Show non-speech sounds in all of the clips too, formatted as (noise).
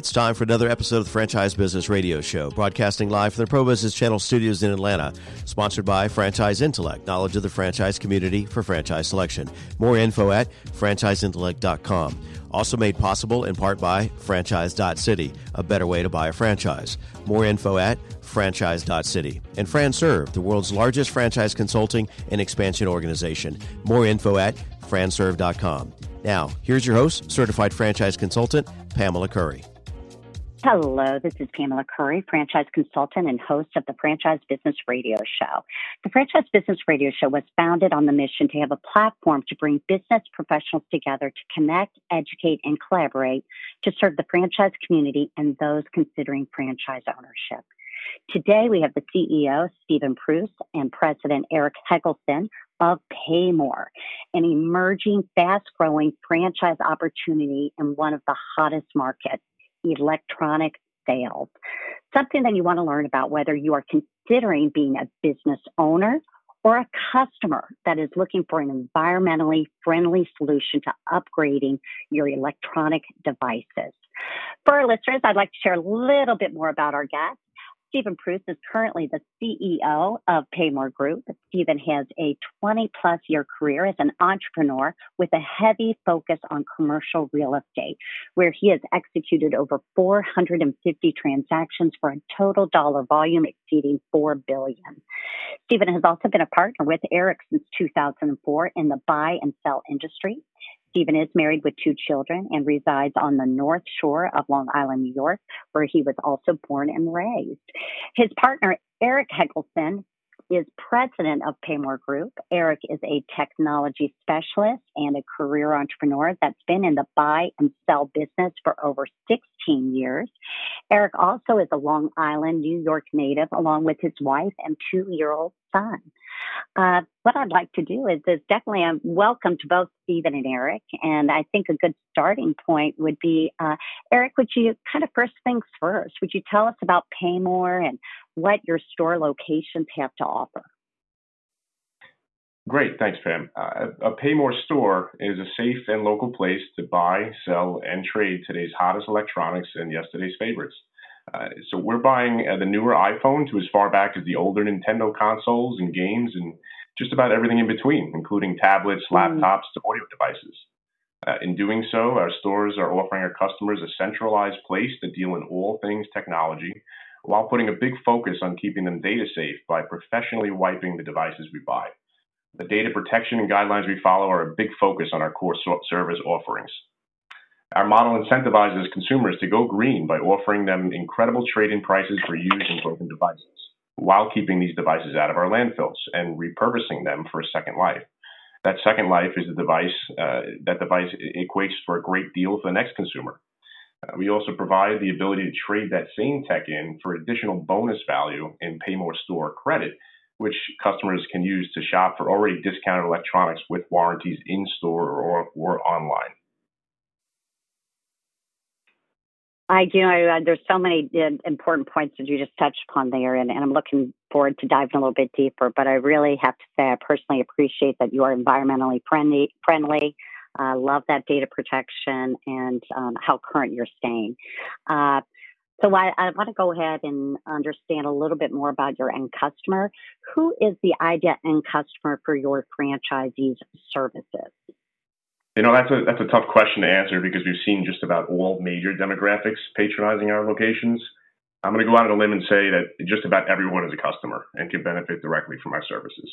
It's time for another episode of the Franchise Business Radio Show, broadcasting live from the Pro Business Channel studios in Atlanta. Sponsored by Franchise Intellect, knowledge of the franchise community for franchise selection. More info at franchiseintellect.com. Also made possible in part by franchise.city, a better way to buy a franchise. More info at franchise.city. And FranServe, the world's largest franchise consulting and expansion organization. More info at franserve.com. Now, here's your host, certified franchise consultant, Pamela Curry. Hello, this is Pamela Curry, franchise consultant and host of the Franchise Business Radio Show. The Franchise Business Radio Show was founded on the mission to have a platform to bring business professionals together to connect, educate, and collaborate to serve the franchise community and those considering franchise ownership. Today, we have the CEO, Stephen Preuss, and President Eric Hegelson of Paymore, an emerging, fast growing franchise opportunity in one of the hottest markets electronic sales. Something that you want to learn about whether you are considering being a business owner or a customer that is looking for an environmentally friendly solution to upgrading your electronic devices. For our listeners, I'd like to share a little bit more about our guest. Stephen Preuss is currently the CEO of Paymore Group. Stephen has a 20 plus year career as an entrepreneur with a heavy focus on commercial real estate, where he has executed over 450 transactions for a total dollar volume exceeding 4 billion. Stephen has also been a partner with Eric since 2004 in the buy and sell industry. Stephen is married with two children and resides on the North Shore of Long Island, New York, where he was also born and raised. His partner, Eric Hegelson, is president of Paymore Group. Eric is a technology specialist and a career entrepreneur that's been in the buy and sell business for over 16 years. Eric also is a Long Island, New York native, along with his wife and two year old son. Uh, what I'd like to do is, is definitely a welcome to both Stephen and Eric. And I think a good starting point would be uh, Eric, would you kind of first things first, would you tell us about Paymore and what your store locations have to offer? Great, thanks, Pam. Uh, a Paymore store is a safe and local place to buy, sell, and trade today's hottest electronics and yesterday's favorites. Uh, so we're buying uh, the newer iPhone to as far back as the older Nintendo consoles and games and just about everything in between, including tablets, hmm. laptops, to audio devices. Uh, in doing so, our stores are offering our customers a centralized place to deal in all things technology while putting a big focus on keeping them data safe by professionally wiping the devices we buy. The data protection and guidelines we follow are a big focus on our core service offerings. Our model incentivizes consumers to go green by offering them incredible trade-in prices for used and broken devices, while keeping these devices out of our landfills and repurposing them for a second life. That second life is the device. Uh, that device equates for a great deal for the next consumer. Uh, we also provide the ability to trade that same tech in for additional bonus value and Paymore Store credit, which customers can use to shop for already discounted electronics with warranties in store or, or online. I do. I, there's so many uh, important points that you just touched upon there, and, and, I'm looking forward to diving a little bit deeper. But I really have to say, I personally appreciate that you are environmentally friendly. Friendly. Uh, love that data protection and um, how current you're staying. So I, I want to go ahead and understand a little bit more about your end customer. Who is the ideal end customer for your franchisees' services? You know, that's a that's a tough question to answer because we've seen just about all major demographics patronizing our locations. I'm going to go out on a limb and say that just about everyone is a customer and can benefit directly from our services.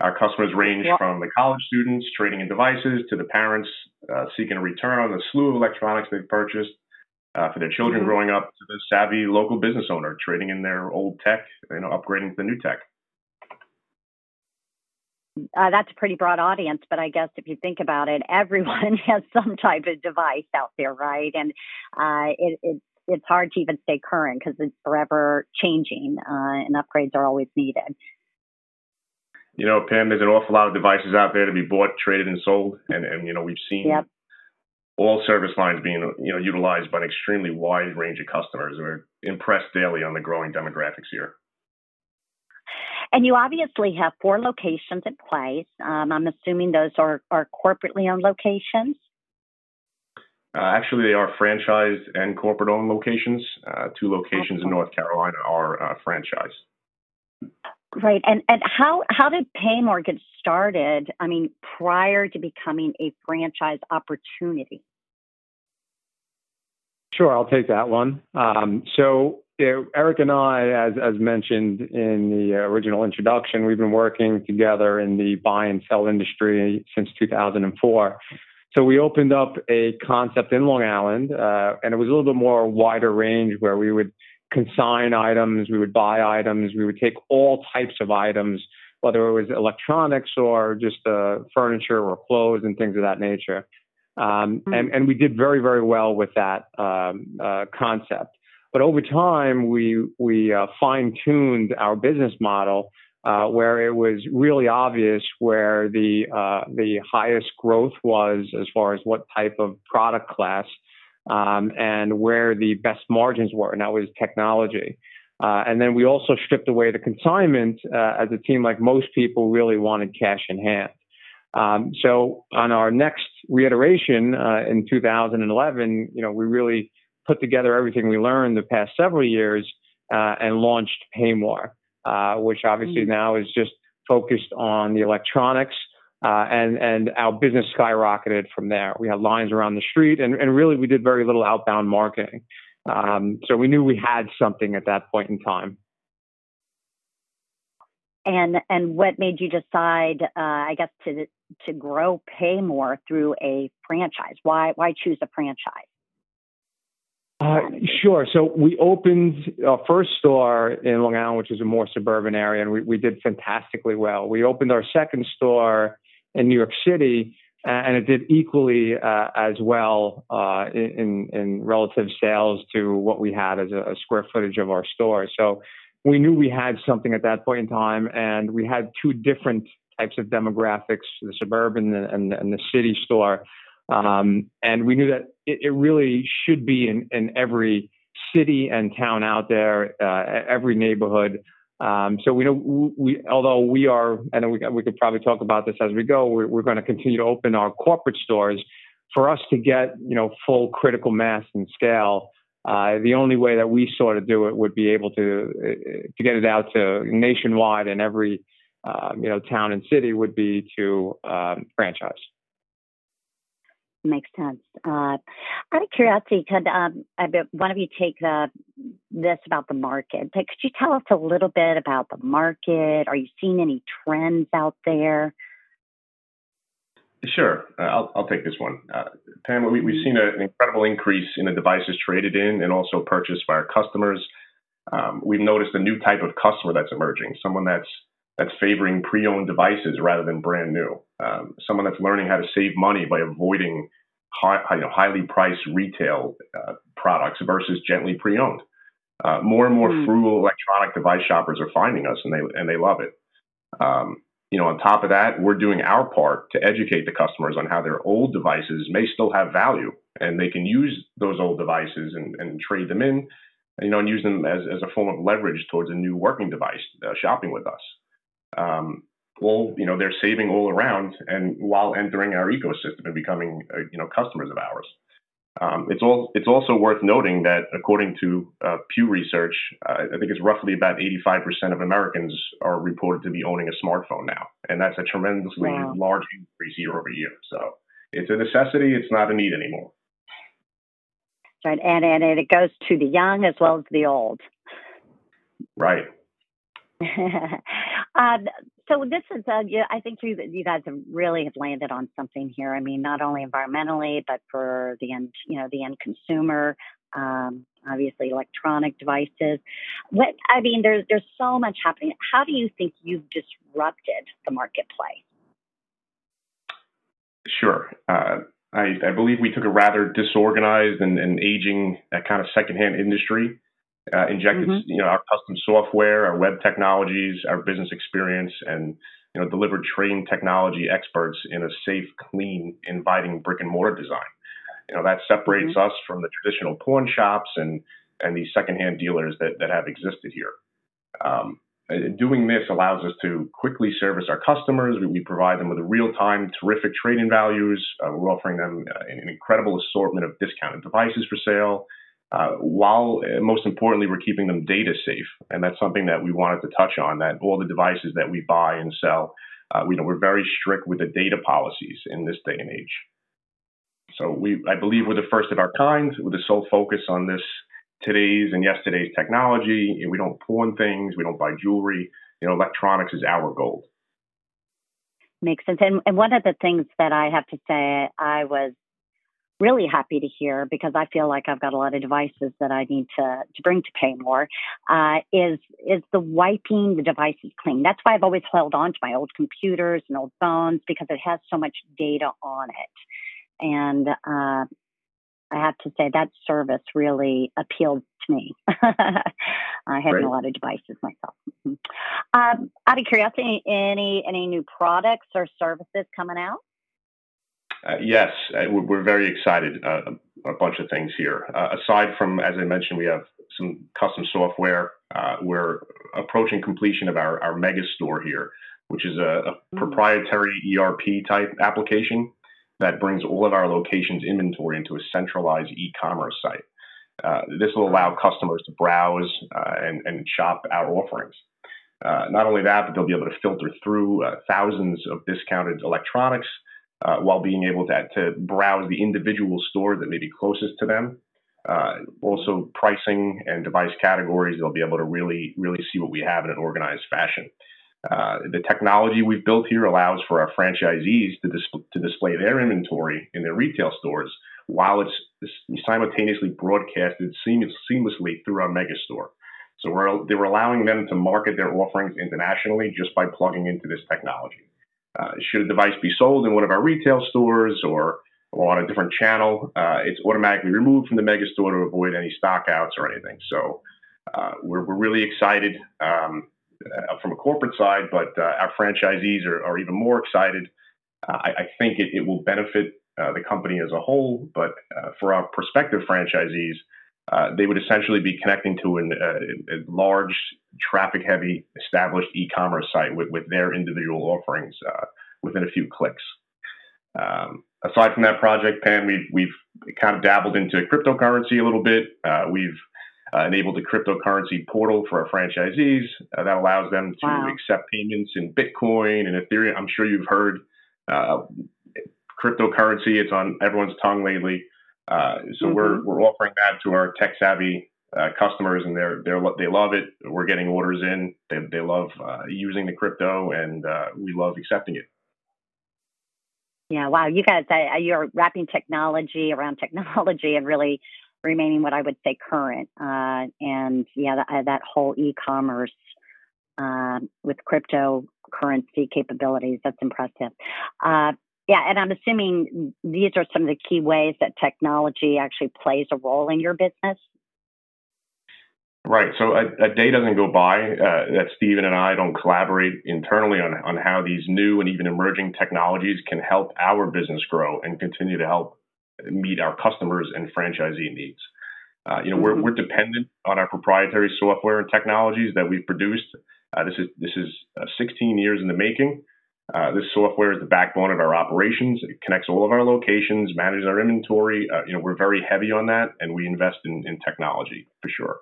Our customers range from the college students trading in devices to the parents uh, seeking a return on the slew of electronics they've purchased uh, for their children mm-hmm. growing up to the savvy local business owner trading in their old tech, you know, upgrading to the new tech uh, that's a pretty broad audience, but I guess if you think about it, everyone (laughs) has some type of device out there, right? And uh, it, it's it's hard to even stay current because it's forever changing, uh, and upgrades are always needed. You know, Pam, there's an awful lot of devices out there to be bought, traded, and sold, and and you know we've seen yep. All service lines being you know utilized by an extremely wide range of customers. We're impressed daily on the growing demographics here. And you obviously have four locations in place. Um, I'm assuming those are, are corporately owned locations. Uh, actually, they are franchised and corporate-owned locations. Uh, two locations in North Carolina are uh, franchised. Right, and and how how did Paymore get started? I mean, prior to becoming a franchise opportunity. Sure, I'll take that one. Um, so Eric and I, as as mentioned in the original introduction, we've been working together in the buy and sell industry since 2004. So we opened up a concept in Long Island, uh, and it was a little bit more wider range where we would consign items, we would buy items, we would take all types of items, whether it was electronics or just uh, furniture or clothes and things of that nature. Um, mm-hmm. and, and we did very, very well with that um, uh, concept. But over time, we, we uh, fine tuned our business model uh, where it was really obvious where the, uh, the highest growth was as far as what type of product class um, and where the best margins were, and that was technology. Uh, and then we also stripped away the consignment uh, as a team, like most people really wanted cash in hand. Um, so on our next reiteration uh, in 2011, you know, we really put together everything we learned the past several years uh, and launched Paymore, uh, which obviously mm-hmm. now is just focused on the electronics. Uh, and and our business skyrocketed from there. We had lines around the street, and, and really we did very little outbound marketing. Um, so we knew we had something at that point in time and and what made you decide uh, i guess to to grow Paymore through a franchise why why choose a franchise uh, sure. So we opened our first store in Long Island, which is a more suburban area, and we, we did fantastically well. We opened our second store in New York City, and it did equally uh, as well uh, in, in relative sales to what we had as a, a square footage of our store. So we knew we had something at that point in time, and we had two different types of demographics: the suburban and, and the city store. Um, and we knew that it, it really should be in, in, every city and town out there, uh, every neighborhood. Um, so we know we, although we are, and we, we could probably talk about this as we go. We're, we're going to continue to open our corporate stores. For us to get, you know, full critical mass and scale, uh, the only way that we sort of do it would be able to uh, to get it out to nationwide and every um, you know town and city would be to um, franchise. Makes sense. Uh, out of curiosity, could um, one of you take the, this about the market? Could you tell us a little bit about the market? Are you seeing any trends out there? Sure, uh, I'll, I'll take this one. Uh, Pam, we, have seen a, an incredible increase in the devices traded in and also purchased by our customers. Um, we've noticed a new type of customer that's emerging, someone that's that's favoring pre-owned devices rather than brand new. Um, someone that's learning how to save money by avoiding high, you know, highly priced retail uh, products versus gently pre-owned. Uh, more and more mm. frugal electronic device shoppers are finding us, and they and they love it. Um, you know, on top of that, we're doing our part to educate the customers on how their old devices may still have value and they can use those old devices and, and trade them in, you know, and use them as, as a form of leverage towards a new working device uh, shopping with us. Um, well, you know, they're saving all around and while entering our ecosystem and becoming, uh, you know, customers of ours. Um, it's, all, it's also worth noting that according to uh, Pew Research, uh, I think it's roughly about 85% of Americans are reported to be owning a smartphone now. And that's a tremendously wow. large increase year over year. So it's a necessity, it's not a need anymore. Right. And, and it goes to the young as well as the old. Right. (laughs) um, so this is, uh, I think you you guys have really have landed on something here. I mean, not only environmentally, but for the end, you know, the end consumer. Um, obviously, electronic devices. What I mean, there's there's so much happening. How do you think you've disrupted the marketplace? Sure. Uh, I, I, believe we took a rather disorganized and, and aging uh, kind of secondhand industry uh, injected mm-hmm. you know our custom software, our web technologies, our business experience, and you know delivered trained technology experts in a safe, clean, inviting brick and mortar design. You know that separates mm-hmm. us from the traditional pawn shops and and these secondhand dealers that that have existed here. Um, doing this allows us to quickly service our customers. We, we provide them with real-time, terrific trading values. Uh, we're offering them uh, an incredible assortment of discounted devices for sale. Uh, while uh, most importantly, we're keeping them data safe, and that's something that we wanted to touch on. That all the devices that we buy and sell, uh, we know we're very strict with the data policies in this day and age. So we, I believe, we're the first of our kind with a sole focus on this today's and yesterday's technology. We don't pawn things. We don't buy jewelry. You know, electronics is our gold. Makes sense. And, and one of the things that I have to say, I was really happy to hear because I feel like I've got a lot of devices that I need to, to bring to Paymore uh, is is the wiping the devices clean. That's why I've always held on to my old computers and old phones because it has so much data on it. And uh, I have to say that service really appealed to me. (laughs) I have a lot of devices myself. Mm-hmm. Um, out of curiosity, any any new products or services coming out? Uh, yes, uh, we're very excited. Uh, a bunch of things here. Uh, aside from, as I mentioned, we have some custom software. Uh, we're approaching completion of our, our mega store here, which is a, a mm-hmm. proprietary ERP type application that brings all of our locations inventory into a centralized e-commerce site. Uh, this will allow customers to browse uh, and, and, shop our offerings. Uh, not only that, but they'll be able to filter through uh, thousands of discounted electronics uh, while being able to, to browse the individual stores that may be closest to them. Uh, also, pricing and device categories, they'll be able to really, really see what we have in an organized fashion. Uh, the technology we've built here allows for our franchisees to, dis- to display their inventory in their retail stores while it's simultaneously broadcasted seam- seamlessly through our megastore. So we're, they're allowing them to market their offerings internationally just by plugging into this technology. Uh, should a device be sold in one of our retail stores or, on a different channel, uh, it's automatically removed from the megastore to avoid any stockouts or anything. So uh, we're, we're really excited. Um, uh, from a corporate side, but uh, our franchisees are, are, even more excited. I, I, think it, it will benefit the company as a whole, but for our prospective franchisees, they would essentially be connecting to an, a large, traffic-heavy, established e-commerce site with, with their individual offerings within a few clicks. Um, aside from that project, Pam, we've, we've kind of dabbled into cryptocurrency a little bit. Uh, we've uh, enabled a cryptocurrency portal for our franchisees uh, that allows them to wow. accept payments in Bitcoin and Ethereum. I'm sure you've heard uh, cryptocurrency; it's on everyone's tongue lately. Uh, so mm-hmm. we're we're offering that to our tech savvy uh, customers, and they're they're they love it. We're getting orders in. They they love uh, using the crypto, and we love accepting it. Yeah, wow, you guys, you're wrapping technology around (laughs) technology and really remaining what I would say current. Uh, and yeah, that, uh, that whole e-commerce uh, with cryptocurrency capabilities, that's impressive. Uh, yeah, and I'm assuming these are some of the key ways that technology actually plays a role in your business. Right. So a, a day doesn't go by uh, that Stephen and I don't collaborate internally on, on how these new and even emerging technologies can help our business grow and continue to help meet our customers and franchisee needs. Uh, you know, mm-hmm. we're, we're dependent on our proprietary software and technologies that we've produced. Uh, this is this is uh, 16 years in the making. Uh, this software is the backbone of our operations. It connects all of our locations, manages our inventory. Uh, you know, we're very heavy on that, and we invest in, in technology for sure.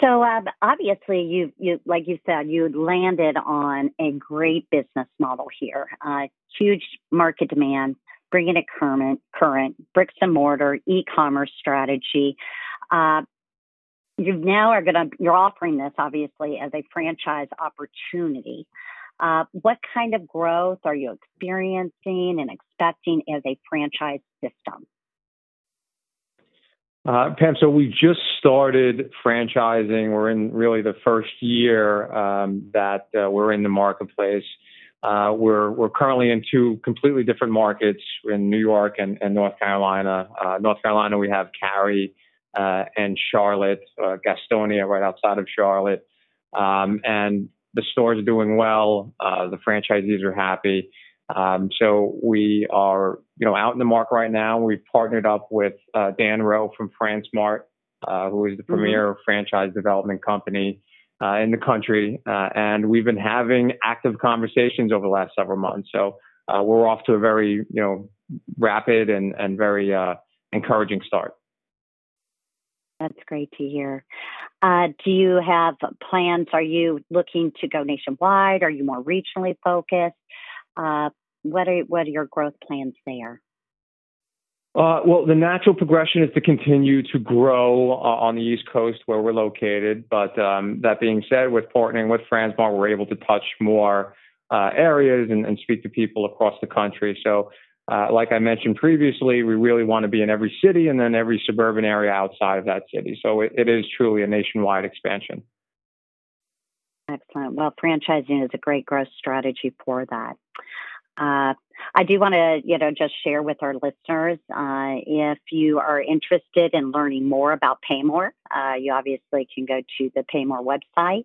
So um, obviously, you you like you said, you landed on a great business model here. Uh, huge market demand, bringing it current, current bricks and mortar, e-commerce strategy. Uh, you now are going to you're offering this obviously as a franchise opportunity. Uh, what kind of growth are you experiencing and expecting as a franchise system? Uh, Pam, so we just started franchising. We're in really the first year um, that uh, we're in the marketplace. Uh, we're we're currently in two completely different markets in New York and, and North Carolina. Uh, North Carolina, we have Cary uh, and Charlotte, uh, Gastonia, right outside of Charlotte, um, and the store's doing well. the franchisees are happy. Um, so we are, you know, out in the market right now. We've partnered up with uh, Dan Rowe from FranSmart uh, who is the mm-hmm. premier mm-hmm. franchise development company uh, in the country. Uh, and we've been having active conversations over the last several months. So uh, we're off to a very, you know, rapid and, and very uh, encouraging start. That's great to hear. Uh, do you have plans? Are you looking to go nationwide? Are you more regionally focused? Uh, what are what are your growth plans there? Uh, well, the natural progression is to continue to grow uh, on the East Coast where we're located. But um, that being said, with partnering with Fransmart, we're able to touch more uh, areas and, and, speak to people across the country. So, uh, like I mentioned previously, we really want to be in every city and then every suburban area outside of that city. So it, it is truly a nationwide expansion. Excellent. Well, franchising is a great growth strategy for that. Uh, I do want to, you know, just share with our listeners uh, if you are interested in learning more about Paymore, uh, you obviously can go to the Paymore website.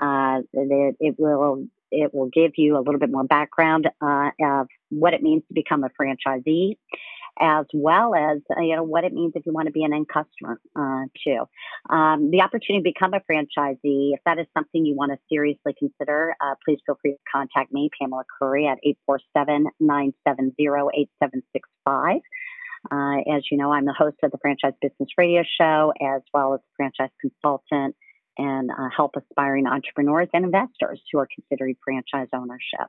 Uh, it, it, will it will give you a little bit more background uh, of what it means to become a franchisee as well as uh, you know what it means if you want to be an end customer uh, too. Um, the opportunity to become a franchisee, if that is something you want to seriously consider, uh, please feel free to contact me, Pamela Curry, at 847-970-8765. Uh, as you know, I'm the host of the Franchise Business Radio Show, as well as a franchise consultant and uh, help aspiring entrepreneurs and investors who are considering franchise ownership.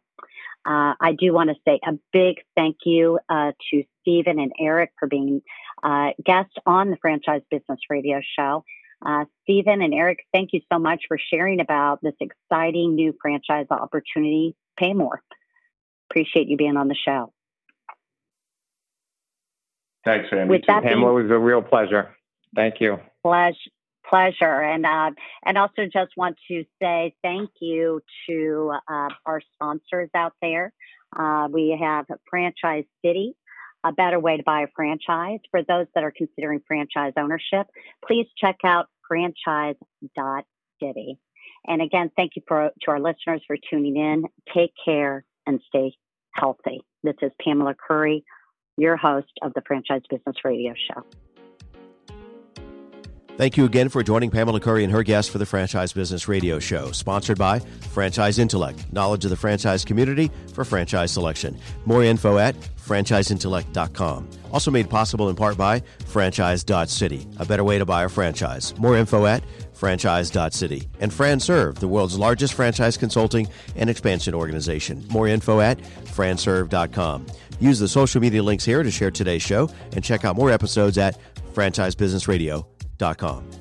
Uh, I do want to say a big thank you uh, to Stephen and Eric for being uh, guests on the Franchise Business Radio Show. Uh, Stephen and Eric, thank you so much for sharing about this exciting new franchise opportunity. Paymore. Appreciate you being on the show. Thanks, Andy. With that Pamela, it was a real pleasure. Thank you. Pleasure pleasure. And uh, and also just want to say thank you to uh, our sponsors out there. Uh, we have Franchise City, a better way to buy a franchise. For those that are considering franchise ownership, please check out franchise.city. And again, thank you for, to our listeners for tuning in. Take care and stay healthy. This is Pamela Curry, your host of the Franchise Business Radio Show. Thank you again for joining Pamela Curry and her guests for the Franchise Business Radio Show, sponsored by Franchise Intellect, knowledge of the franchise community for franchise selection. More info at franchiseintellect.com. Also made possible in part by Franchise.city, a better way to buy a franchise. More info at franchise.city. And FranServe, the world's largest franchise consulting and expansion organization. More info at franserve.com. Use the social media links here to share today's show and check out more episodes at franchisebusinessradio.com dot com.